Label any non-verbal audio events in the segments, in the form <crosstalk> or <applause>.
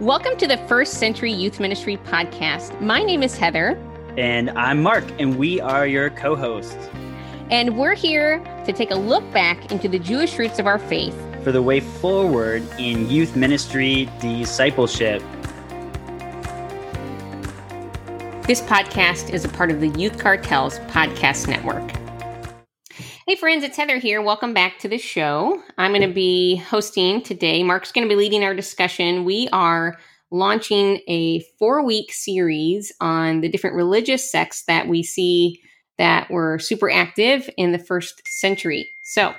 Welcome to the First Century Youth Ministry podcast. My name is Heather. And I'm Mark, and we are your co hosts. And we're here to take a look back into the Jewish roots of our faith for the way forward in youth ministry discipleship. This podcast is a part of the Youth Cartels Podcast Network. Hey, friends, it's Heather here. Welcome back to the show. I'm going to be hosting today. Mark's going to be leading our discussion. We are launching a four week series on the different religious sects that we see that were super active in the first century. So,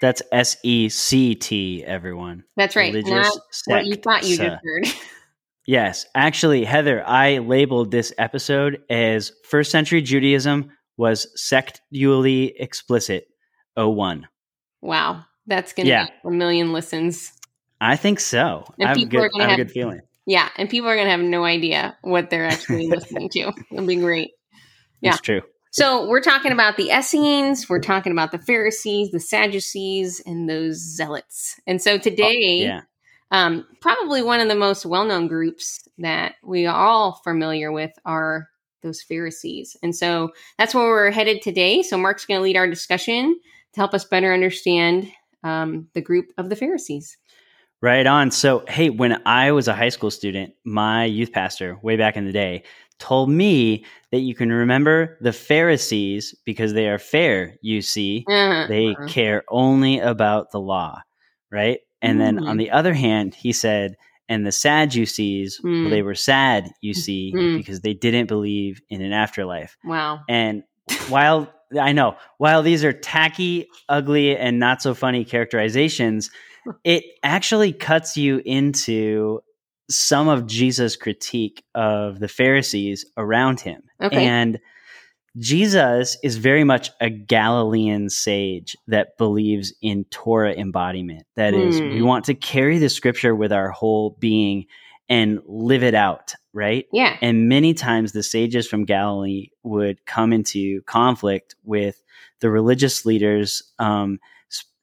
that's S E C T, everyone. That's right. Religious Not what you thought you just heard. <laughs> yes. Actually, Heather, I labeled this episode as First Century Judaism was sectually explicit 01. Wow. That's going to yeah. be a million listens. I think so. And I have, people good, are gonna have, a good feeling. Yeah. And people are going to have no idea what they're actually <laughs> listening to. It'll be great. Yeah. It's true. So we're talking about the Essenes, we're talking about the Pharisees, the Sadducees, and those zealots. And so today, oh, yeah. um, probably one of the most well-known groups that we are all familiar with are those Pharisees. And so that's where we're headed today. So Mark's going to lead our discussion to help us better understand um, the group of the Pharisees. Right on. So, hey, when I was a high school student, my youth pastor, way back in the day, told me that you can remember the Pharisees because they are fair, you see. Uh-huh. They care only about the law, right? And mm-hmm. then on the other hand, he said, and the Sadducees, mm. well, they were sad, you see, mm. because they didn't believe in an afterlife. Wow. And <laughs> while I know, while these are tacky, ugly, and not so funny characterizations, <laughs> it actually cuts you into some of Jesus' critique of the Pharisees around him. Okay. And Jesus is very much a Galilean sage that believes in Torah embodiment. That mm. is, we hmm. want to carry the scripture with our whole being and live it out, right? Yeah. And many times the sages from Galilee would come into conflict with the religious leaders um,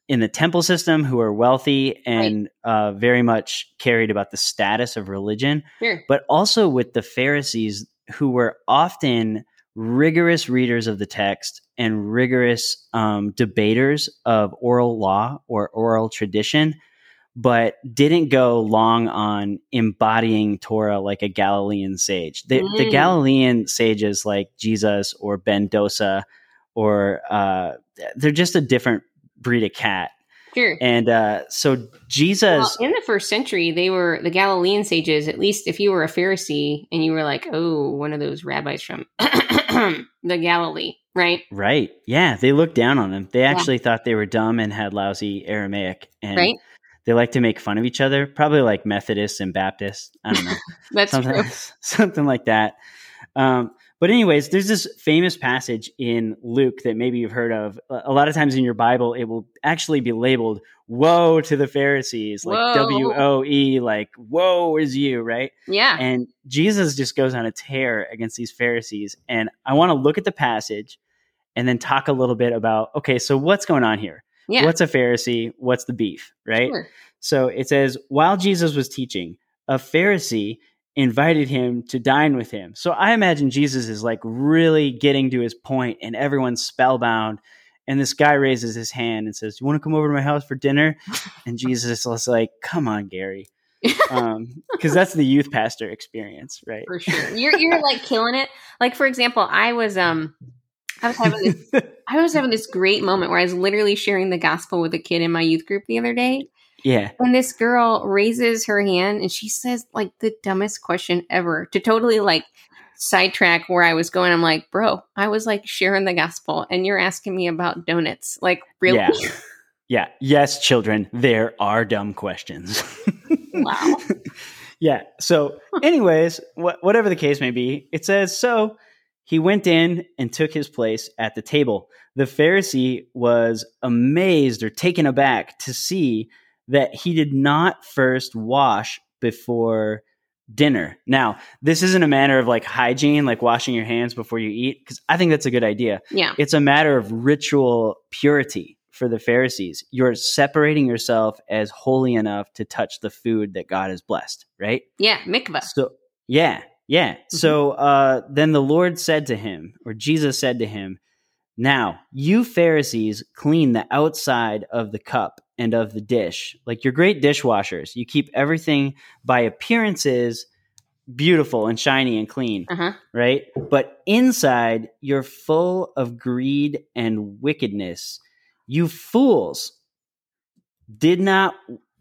in the temple system who are wealthy and right. uh, very much carried about the status of religion, sure. but also with the Pharisees who were often rigorous readers of the text and rigorous um, debaters of oral law or oral tradition, but didn't go long on embodying Torah like a Galilean sage. The, mm. the Galilean sages like Jesus or Ben Dosa, or uh, they're just a different breed of cat. Sure. And uh, so Jesus. Well, in the first century, they were the Galilean sages, at least if you were a Pharisee and you were like, oh, one of those rabbis from <clears throat> the Galilee, right? Right. Yeah. They looked down on them. They actually yeah. thought they were dumb and had lousy Aramaic. And right. They like to make fun of each other, probably like Methodists and Baptists. I don't know. <laughs> That's something, true. <laughs> Something like that. Um, but anyways, there's this famous passage in Luke that maybe you've heard of. A lot of times in your Bible, it will actually be labeled "Woe to the Pharisees," like W O E, like "Woe is you," right? Yeah. And Jesus just goes on a tear against these Pharisees, and I want to look at the passage and then talk a little bit about okay, so what's going on here? Yeah. What's a Pharisee? What's the beef, right? Sure. So it says, while Jesus was teaching, a Pharisee invited him to dine with him. So I imagine Jesus is like really getting to his point and everyone's spellbound. And this guy raises his hand and says, You want to come over to my house for dinner? <laughs> And Jesus is like, Come on, Gary. <laughs> um because that's the youth pastor experience right for sure you're you're like killing it like for example i was um i was having this <laughs> i was having this great moment where i was literally sharing the gospel with a kid in my youth group the other day yeah. And this girl raises her hand and she says like the dumbest question ever to totally like sidetrack where I was going. I'm like, bro, I was like sharing the gospel and you're asking me about donuts. Like, really? Yeah. yeah. Yes, children, there are dumb questions. <laughs> wow. yeah. So, anyways, wh- whatever the case may be, it says so. He went in and took his place at the table. The Pharisee was amazed or taken aback to see that he did not first wash before dinner. Now, this isn't a matter of like hygiene, like washing your hands before you eat, because I think that's a good idea. Yeah. It's a matter of ritual purity for the Pharisees. You're separating yourself as holy enough to touch the food that God has blessed, right? Yeah, mikvah. So, yeah, yeah. Mm-hmm. So uh, then the Lord said to him, or Jesus said to him, Now, you Pharisees clean the outside of the cup and of the dish, like you're great dishwashers. You keep everything by appearances beautiful and shiny and clean, uh-huh. right? But inside, you're full of greed and wickedness. You fools! Did not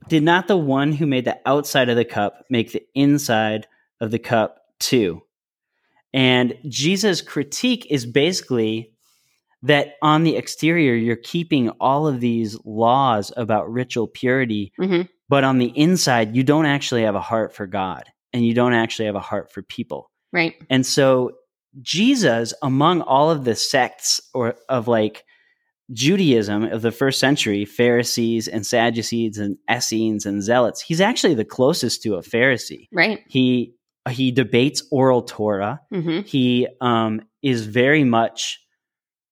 did not the one who made the outside of the cup make the inside of the cup too? And Jesus' critique is basically that on the exterior, you're keeping all of these laws about ritual purity, mm-hmm. but on the inside, you don't actually have a heart for God and you don't actually have a heart for people. Right. And so Jesus, among all of the sects or of like Judaism of the first century, Pharisees and Sadducees and Essenes and Zealots, he's actually the closest to a Pharisee. Right. He he debates oral Torah. Mm-hmm. He um, is very much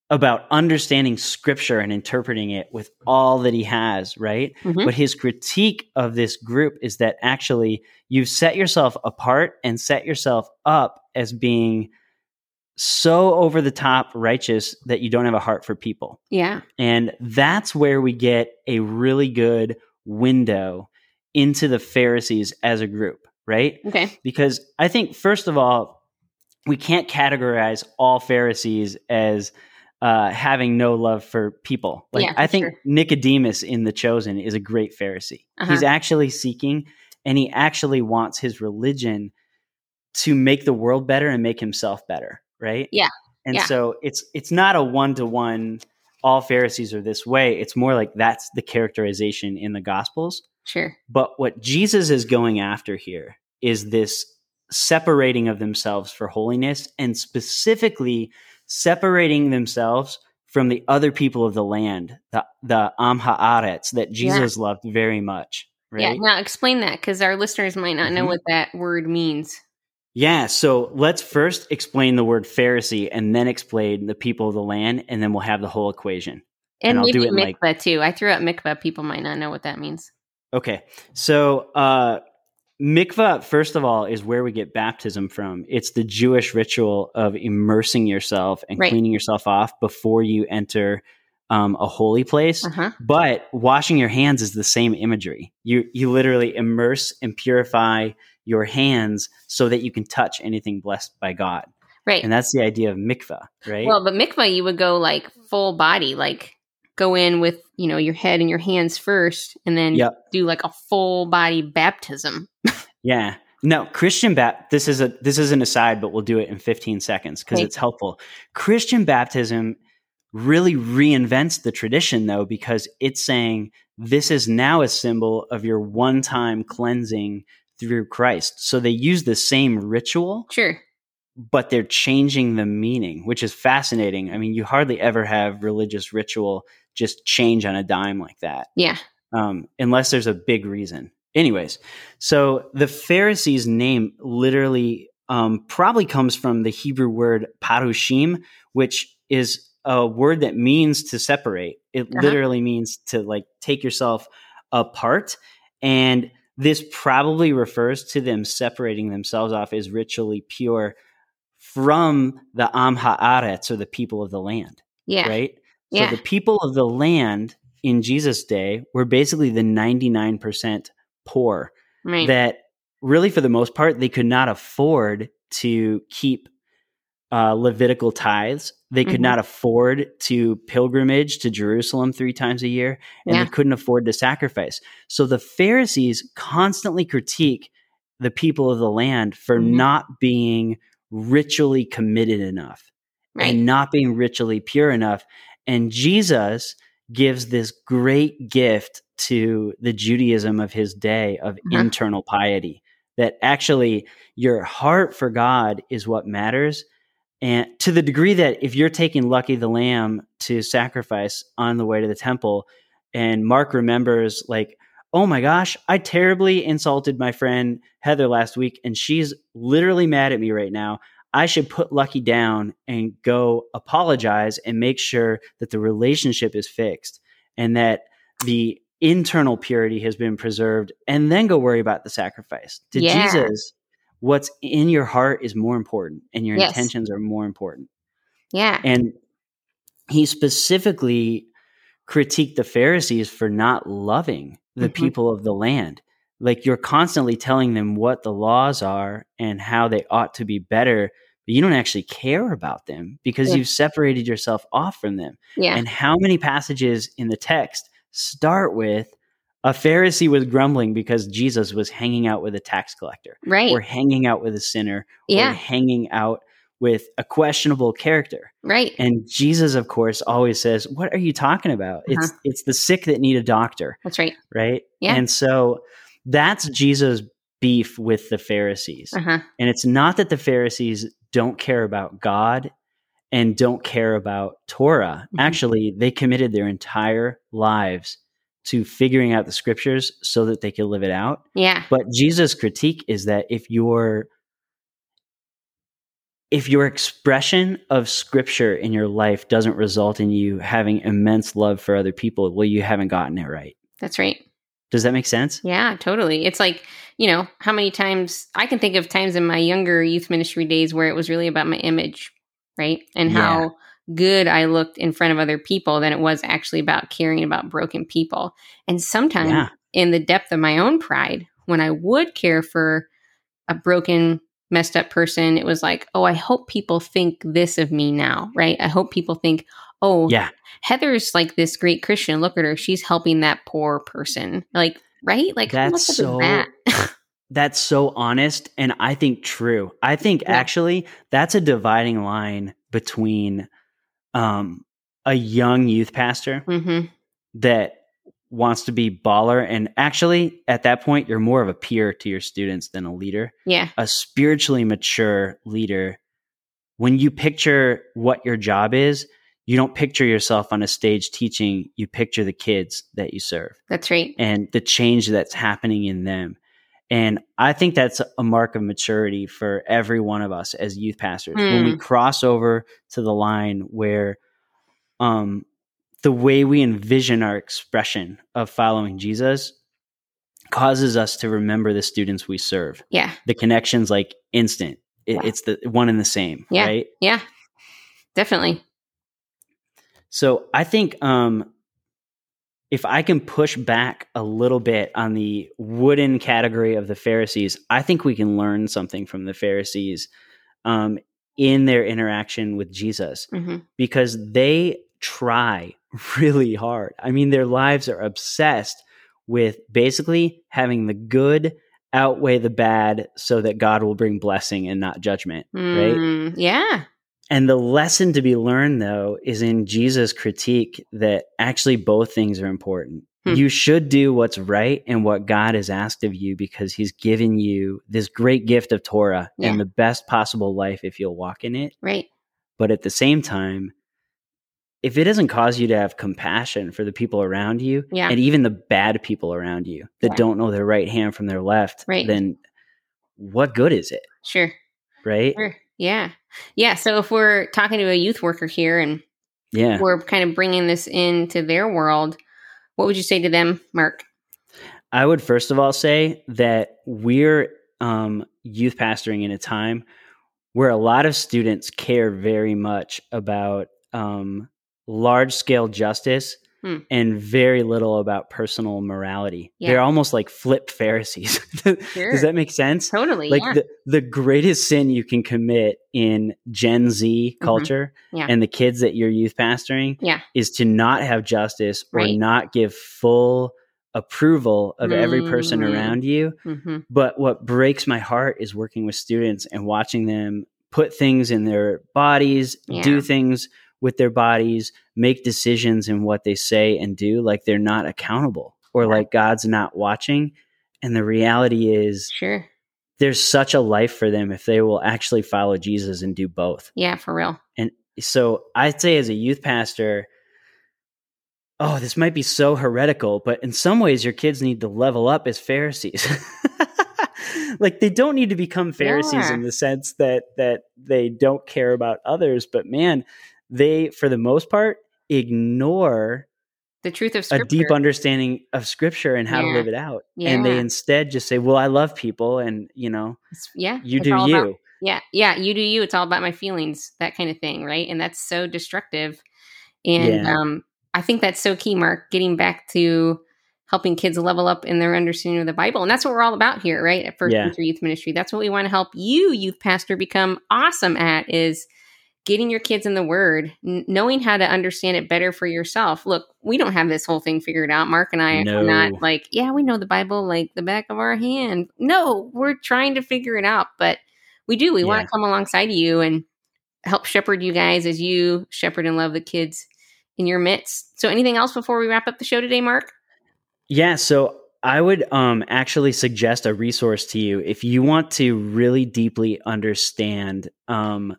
about understanding scripture and interpreting it with all that he has, right? Mm-hmm. But his critique of this group is that actually you've set yourself apart and set yourself up as being so over the top righteous that you don't have a heart for people. Yeah. And that's where we get a really good window into the Pharisees as a group, right? Okay. Because I think, first of all, we can't categorize all Pharisees as uh, having no love for people. Like yeah, I think sure. Nicodemus in The Chosen is a great Pharisee. Uh-huh. He's actually seeking and he actually wants his religion to make the world better and make himself better, right? Yeah. And yeah. so it's it's not a one to one all Pharisees are this way. It's more like that's the characterization in the gospels. Sure. But what Jesus is going after here is this separating of themselves for holiness and specifically separating themselves from the other people of the land, the the Am Haaretz that Jesus yeah. loved very much. Right? Yeah. Now explain that because our listeners might not mm-hmm. know what that word means. Yeah, so let's first explain the word Pharisee and then explain the people of the land, and then we'll have the whole equation. And, and I'll do it mikvah like, too. I threw out mikvah. People might not know what that means. Okay, so uh, Mikvah, first of all, is where we get baptism from. It's the Jewish ritual of immersing yourself and right. cleaning yourself off before you enter um, a holy place. Uh-huh. But washing your hands is the same imagery. You you literally immerse and purify your hands so that you can touch anything blessed by God. Right. And that's the idea of mikvah, right? Well, but mikvah, you would go like full body, like go in with you know your head and your hands first and then yep. do like a full body baptism. <laughs> Yeah. No christian bap this is a this is an aside but we'll do it in 15 seconds because it's helpful. Christian baptism really reinvents the tradition though because it's saying this is now a symbol of your one-time cleansing through christ. So they use the same ritual sure but they're changing the meaning, which is fascinating. I mean, you hardly ever have religious ritual just change on a dime like that. Yeah. Um, unless there's a big reason. Anyways, so the Pharisees' name literally um, probably comes from the Hebrew word parushim, which is a word that means to separate. It uh-huh. literally means to like take yourself apart. And this probably refers to them separating themselves off as ritually pure from the Am Haaretz or the people of the land. Yeah. Right? Yeah. So the people of the land in Jesus' day were basically the 99% poor right. that really, for the most part, they could not afford to keep uh, Levitical tithes. They could mm-hmm. not afford to pilgrimage to Jerusalem three times a year, and yeah. they couldn't afford to sacrifice. So the Pharisees constantly critique the people of the land for mm-hmm. not being ritually committed enough right. and not being ritually pure enough. And Jesus gives this great gift to the Judaism of his day of uh-huh. internal piety that actually your heart for God is what matters. And to the degree that if you're taking Lucky the Lamb to sacrifice on the way to the temple, and Mark remembers, like, oh my gosh, I terribly insulted my friend Heather last week, and she's literally mad at me right now. I should put Lucky down and go apologize and make sure that the relationship is fixed. and that the internal purity has been preserved and then go worry about the sacrifice to Yeah. jesus what's in your heart is more important and your Yes. intentions are more important Yeah. and he specifically critiqued the Pharisees for not loving the Mhm. people of the land. Like you're constantly telling them what the laws are and how they ought to be better, but you don't actually care about them because Yeah. you've separated yourself off from them. yeah. And how many passages in the text start with a Pharisee was grumbling because Jesus was hanging out with a tax collector right. or hanging out with a sinner or yeah. hanging out with a questionable character. Right. And Jesus, of course, always says, "What are you talking about? It's Uh-huh. it's the sick that need a doctor, That's right. right?" Yeah. And so that's Jesus' beef with the Pharisees. Uh huh. And it's not that the Pharisees don't care about God and don't care about Torah. Mhm. Actually, they committed their entire lives to figuring out the scriptures so that they could live it out. Yeah. But Jesus' critique is that if your if your expression of scripture in your life doesn't result in you having immense love for other people, well, you haven't gotten it right. That's right. Does that make sense? Yeah, totally. It's like, you know, how many times I can think of times in my younger youth ministry days where it was really about my image, right? And Yeah. how good I looked in front of other people than it was actually about caring about broken people. And sometimes Yeah. in the depth of my own pride, when I would care for a broken, messed up person, it was like, oh, I hope people think this of me now, right? I hope people think, oh, Yeah. Heather's like this great Christian. Look at her. She's helping that poor person. Like, right? Like, That's so that? <laughs> That's so honest and I think true. I think Yeah. actually that's a dividing line between um, a young youth pastor hmm that wants to be baller and actually at that point you're more of a peer to your students than a leader. Yeah. A spiritually mature leader when you picture what your job is, you don't picture yourself on a stage teaching, you picture the kids that you serve That's right. and the change that's happening in them. And I think that's a mark of maturity for every one of us as youth pastors. When we cross over to the line where um, the way we envision our expression of following Jesus causes us to remember the students we serve. Yeah. The connection's like instant. It, Yeah. It's the one and the same, Yeah. right? Yeah. Definitely. So I think um, if I can push back a little bit on the wooden category of the Pharisees, I think we can learn something from the Pharisees um, in their interaction with Jesus hmm because they try <laughs> really hard. I mean, their lives are obsessed with basically having the good outweigh the bad so that God will bring blessing and not judgment, right? Mm, yeah. And the lesson to be learned, though, is in Jesus' critique that actually both things are important. Hmm. You should do what's right and what God has asked of you because He's given you this great gift of Torah Yeah. and the best possible life if you'll walk in it. Right. But at the same time, if it doesn't cause you to have compassion for the people around you Yeah. and even the bad people around you that don't know their right hand from their left, Right. then what good is it? Sure. Right? Sure. Yeah. Yeah. So if we're talking to a youth worker here and Yeah. we're kind of bringing this into their world, what would you say to them, Mark? I would first of all say that we're um, youth pastoring in a time where a lot of students care very much about um, large scale justice Hmm. and very little about personal morality. Yeah. They're almost like flip Pharisees. Sure. <laughs> Does that make sense? Totally. Like yeah. the, the greatest sin you can commit in Gen Z culture Mm-hmm. Yeah. and the kids that you're youth pastoring Yeah. is to not have justice or Right. not give full approval of every person Mhm. around you. hmm But what breaks my heart is working with students and watching them put things in their bodies, Yeah. do things with their bodies, make decisions in what they say and do like they're not accountable or Yeah. like God's not watching. And the reality is Sure. there's such a life for them if they will actually follow Jesus and do both. Yeah. For real. And so I'd say as a youth pastor, oh, this might be so heretical, but in some ways your kids need to level up as Pharisees. <laughs> like they don't need to become Pharisees Yeah. in the sense that that they don't care about others, but man, they for the most part ignore the truth of scripture. a deep understanding of scripture and how Yeah. to live it out. And they instead just say, "Well, I love people and, you know, It's- yeah. you do you." about- yeah. Yeah. You do you. It's all about my feelings, that kind of thing. Right. And that's so destructive. And Yeah. um, I think that's so key, Mark, getting back to helping kids level up in their understanding of the Bible. And that's what we're all about here, right? At First Yeah. Youth Ministry. That's what we want to help you, youth pastor, become awesome at is getting your kids in the word, n- knowing how to understand it better for yourself. Look, we don't have this whole thing figured out. Mark and I No. are not like, yeah, we know the Bible like the back of our hand. No, we're trying to figure it out, but we do. We want to come alongside you and help shepherd you guys as you shepherd and love the kids in your midst. So, anything else before we wrap up the show today, Mark? Yeah, so I would um, actually suggest a resource to you if you want to really deeply understand um,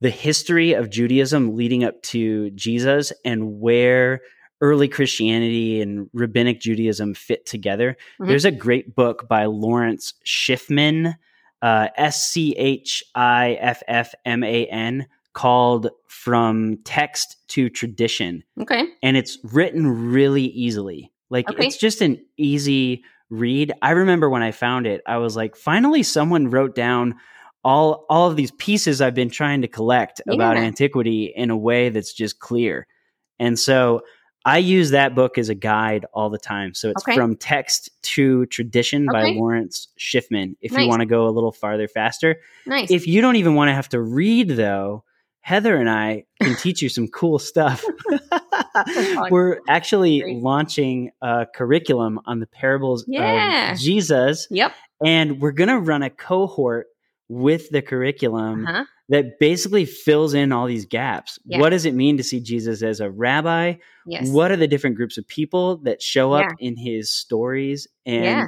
the history of Judaism leading up to Jesus and where early Christianity and rabbinic Judaism fit together. Mhm. There's a great book by Lawrence Schiffman, uh, S C H I F F M A N, called From Text to Tradition Okay. and it's written really easily. Like Okay. it's just an easy read. I remember when I found it, I was like, finally someone wrote down all all of these pieces I've been trying to collect about antiquity in a way that's just clear. And so I use that book as a guide all the time. So it's Okay. from text to tradition by Lawrence Schiffman. If Nice. you want to go a little farther faster, Nice. if you don't even want to have to read though heather and i can <laughs> teach you some cool stuff <laughs> we're actually Great. launching a curriculum on the parables Yeah. of jesus yep. and we're going to run a cohort with the curriculum Uh-huh. that basically fills in all these gaps Yeah. what does it mean to see jesus as a rabbi Yes. what are the different groups of people that show up in his stories and Yeah.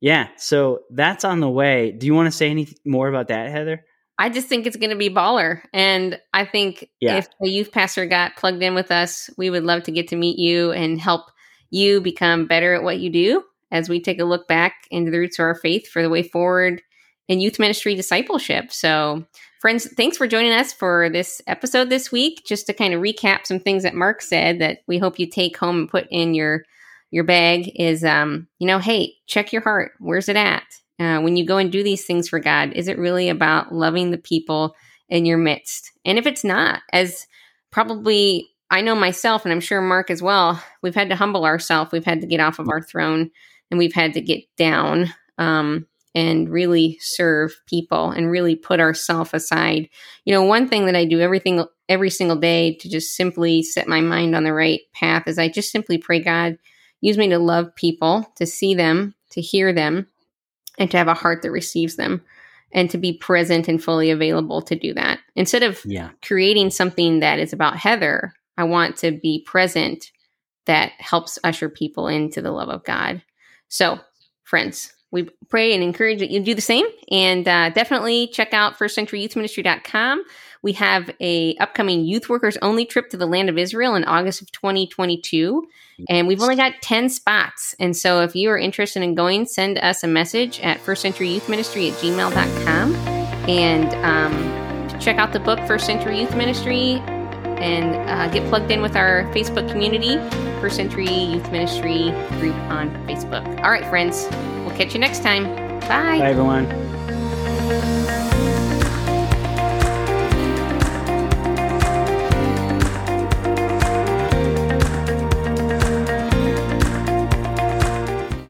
yeah so that's on the way do you want to say anything more about that heather I just think it's going to be baller. And I think Yeah. if a youth pastor got plugged in with us, we would love to get to meet you and help you become better at what you do as we take a look back into the roots of our faith for the way forward in youth ministry discipleship. So, friends, thanks for joining us for this episode this week. Just to kind of recap some things that Mark said that we hope you take home and put in your your bag is um, you know, hey, check your heart. Where's it at? Uh, when you go and do these things for God, is it really about loving the people in your midst? And if it's not, as probably I know myself, and I'm sure Mark as well, we've had to humble ourselves. We've had to get off of our throne and we've had to get down um, and really serve people and really put ourselves aside. You know, one thing that I do everything every single day to just simply set my mind on the right path is I just simply pray, God, use me to love people, to see them, to hear them, and to have a heart that receives them and to be present and fully available to do that. Instead of yeah creating something that is about Heather, I want to be present that helps usher people into the love of God. So, friends, we pray and encourage that you do the same and uh, definitely check out firstcenturyyouthministry.com. We have a upcoming youth workers only trip to the land of Israel in August of 2022 and we've only got 10 spots. And so if you are interested in going, send us a message at firstcenturyyouthministry at gmail.com and um, check out the book First Century Youth Ministry and uh, get plugged in with our Facebook community, First Century Youth Ministry group on Facebook. All right, friends, catch you next time. Bye. bye everyone